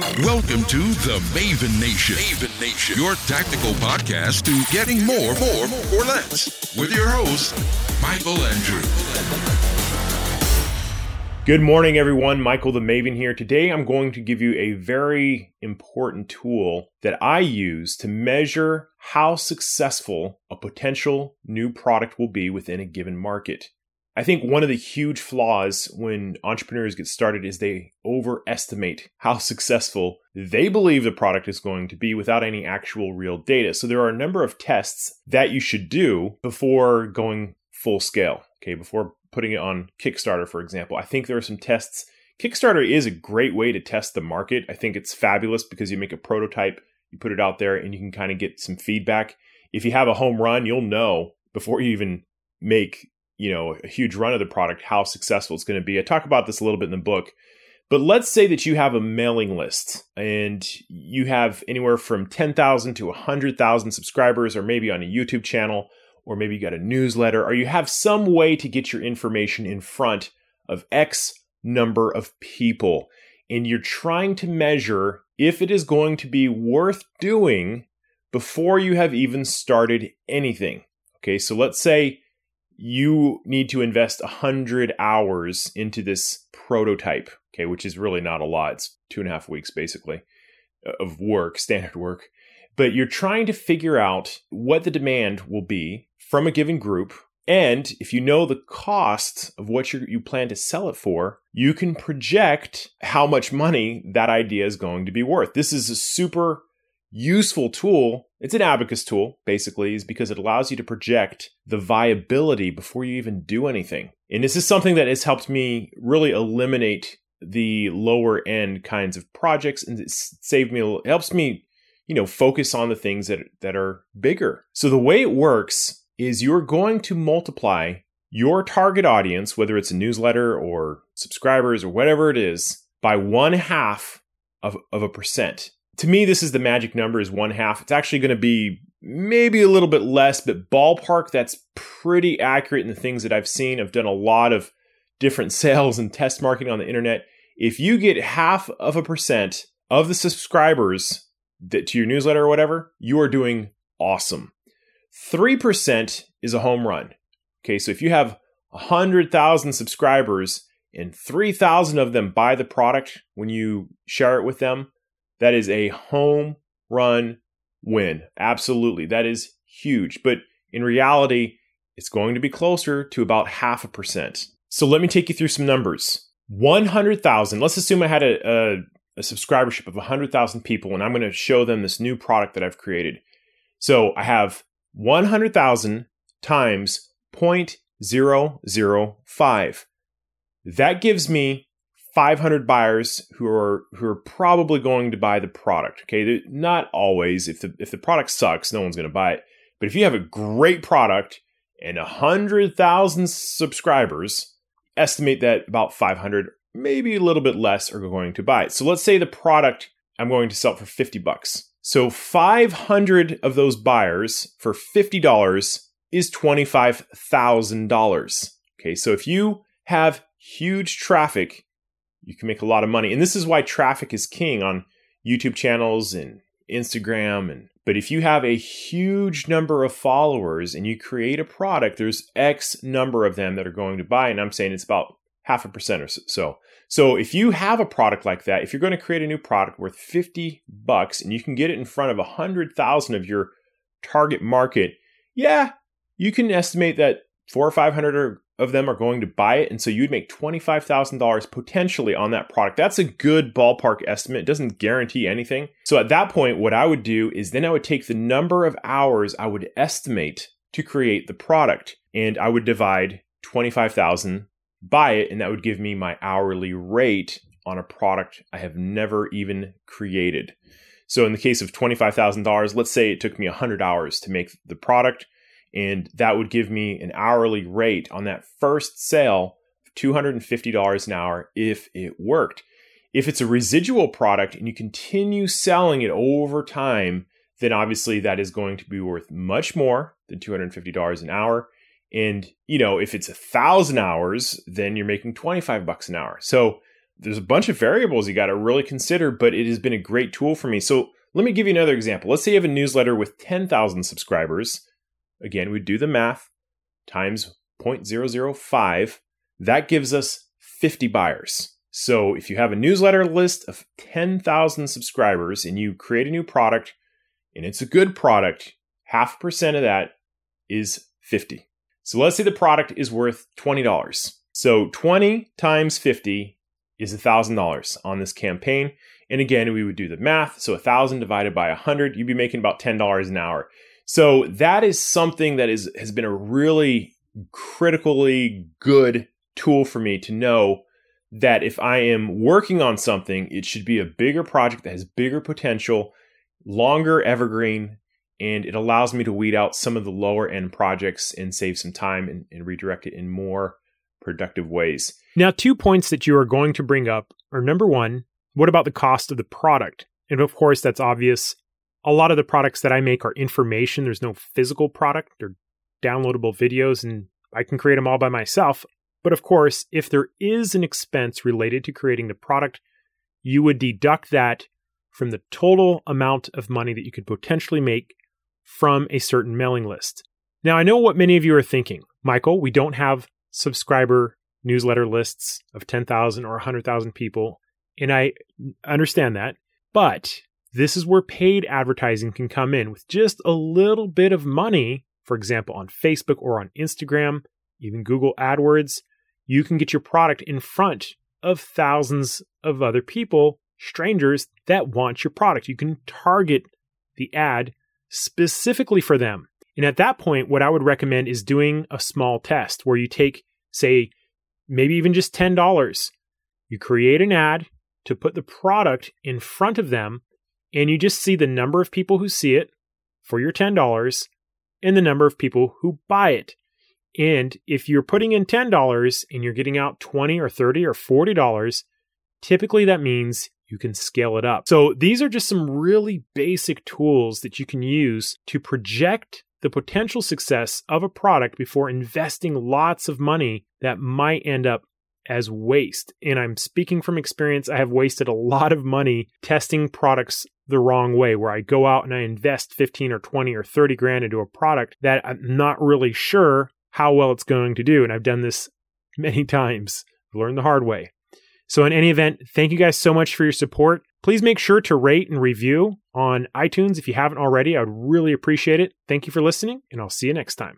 Welcome to the Maven Nation. Maven Nation, your tactical podcast to getting more, more, or less. With your host, Michael Andrew. Good morning, everyone. Michael the Maven here. Today, I'm going to give you a very important tool that I use to measure how successful a potential new product will be within a given market. I think one of the huge flaws when entrepreneurs get started is they overestimate how successful they believe the product is going to be without any actual real data. So there are a number of tests that you should do before going full scale. Okay, before putting it on Kickstarter, for example. I think there are some tests. Kickstarter is a great way to test the market. I think it's fabulous because you make a prototype, you put it out there, and you can kind of get some feedback. If you have a home run, you'll know before you even make you know a huge run of the product how successful it's going to be. I talk about this a little bit in the book but let's say that you have a mailing list and you have anywhere from 10,000 to 100,000 subscribers or maybe on a YouTube channel or maybe you got a newsletter or you have some way to get your information in front of x number of people and you're trying to measure if it is going to be worth doing before you have even started anything. Okay so let's say you need to invest 100 hours into this prototype, okay, which is really not a lot. It's two and a half weeks basically uh, of work, standard work. But you're trying to figure out what the demand will be from a given group. And if you know the cost of what you plan to sell it for, you can project how much money that idea is going to be worth. This is a super useful tool. It's an abacus tool, basically, is because it allows you to project the viability before you even do anything. And this is something that has helped me really eliminate the lower end kinds of projects and it saved me helps me you know focus on the things that that are bigger so the way it works is you're going to multiply your target audience whether it's a newsletter or subscribers or whatever it is by one half of, of a percent to me, this is the magic number is one half. It's actually going to be maybe a little bit less, but ballpark, that's pretty accurate in the things that I've seen. I've done a lot of different sales and test marketing on the internet. If you get half of a percent of the subscribers that, to your newsletter or whatever, you are doing awesome. 3% is a home run. Okay, so if you have 100,000 subscribers and 3,000 of them buy the product when you share it with them, that is a home run win. Absolutely. That is huge. But in reality, it's going to be closer to about half a percent. So let me take you through some numbers. 100,000. Let's assume I had a, a, a subscribership of 100,000 people and I'm going to show them this new product that I've created. So I have 100,000 times 0.005. That gives me 500 buyers who are who are probably going to buy the product. Okay, not always. If the if the product sucks, no one's going to buy it. But if you have a great product and hundred thousand subscribers, estimate that about 500, maybe a little bit less, are going to buy it. So let's say the product I'm going to sell for 50 bucks. So 500 of those buyers for $50 is $25,000. Okay, so if you have huge traffic you can make a lot of money. And this is why traffic is king on YouTube channels and Instagram and but if you have a huge number of followers and you create a product, there's X number of them that are going to buy. And I'm saying it's about half a percent or so. So if you have a product like that, if you're going to create a new product worth 50 bucks and you can get it in front of 100,000 of your target market, yeah, you can estimate that four or 500 are of them are going to buy it. And so you'd make $25,000 potentially on that product. That's a good ballpark estimate. It doesn't guarantee anything. So at that point, what I would do is then I would take the number of hours I would estimate to create the product and I would divide 25,000 by it. And that would give me my hourly rate on a product I have never even created. So in the case of $25,000, let's say it took me 100 hours to make the product and that would give me an hourly rate on that first sale of $250 an hour if it worked. If it's a residual product and you continue selling it over time, then obviously that is going to be worth much more than $250 an hour. And, you know, if it's a thousand hours, then you're making 25 bucks an hour. So there's a bunch of variables you got to really consider, but it has been a great tool for me. So let me give you another example. Let's say you have a newsletter with 10,000 subscribers. Again, we do the math times 0.005. That gives us 50 buyers. So if you have a newsletter list of 10,000 subscribers and you create a new product and it's a good product, half percent of that is 50. So let's say the product is worth $20. So 20 times 50 is $1,000 on this campaign. And again, we would do the math. So 1,000 divided by 100, you'd be making about $10 an hour. So that is something that is has been a really critically good tool for me to know that if I am working on something, it should be a bigger project that has bigger potential, longer evergreen, and it allows me to weed out some of the lower end projects and save some time and, and redirect it in more productive ways. Now, two points that you are going to bring up are number one, what about the cost of the product? And of course, that's obvious. A lot of the products that I make are information. There's no physical product. They're downloadable videos, and I can create them all by myself. But of course, if there is an expense related to creating the product, you would deduct that from the total amount of money that you could potentially make from a certain mailing list. Now, I know what many of you are thinking. Michael, we don't have subscriber newsletter lists of 10,000 or 100,000 people. And I understand that. But this is where paid advertising can come in with just a little bit of money, for example, on Facebook or on Instagram, even Google AdWords. You can get your product in front of thousands of other people, strangers that want your product. You can target the ad specifically for them. And at that point, what I would recommend is doing a small test where you take, say, maybe even just $10. You create an ad to put the product in front of them, and you just see the number of people who see it for your $10 and the number of people who buy it. And if you're putting in $10 and you're getting out 20 or 30 or $40, typically that means you can scale it up. So these are just some really basic tools that you can use to project the potential success of a product before investing lots of money that might end up as waste. And I'm speaking from experience. I have wasted a lot of money testing products the wrong way, where I go out and I invest 15 or 20 or 30 grand into a product that I'm not really sure how well it's going to do. And I've done this many times, I've learned the hard way. So, in any event, thank you guys so much for your support. Please make sure to rate and review on iTunes if you haven't already. I would really appreciate it. Thank you for listening, and I'll see you next time.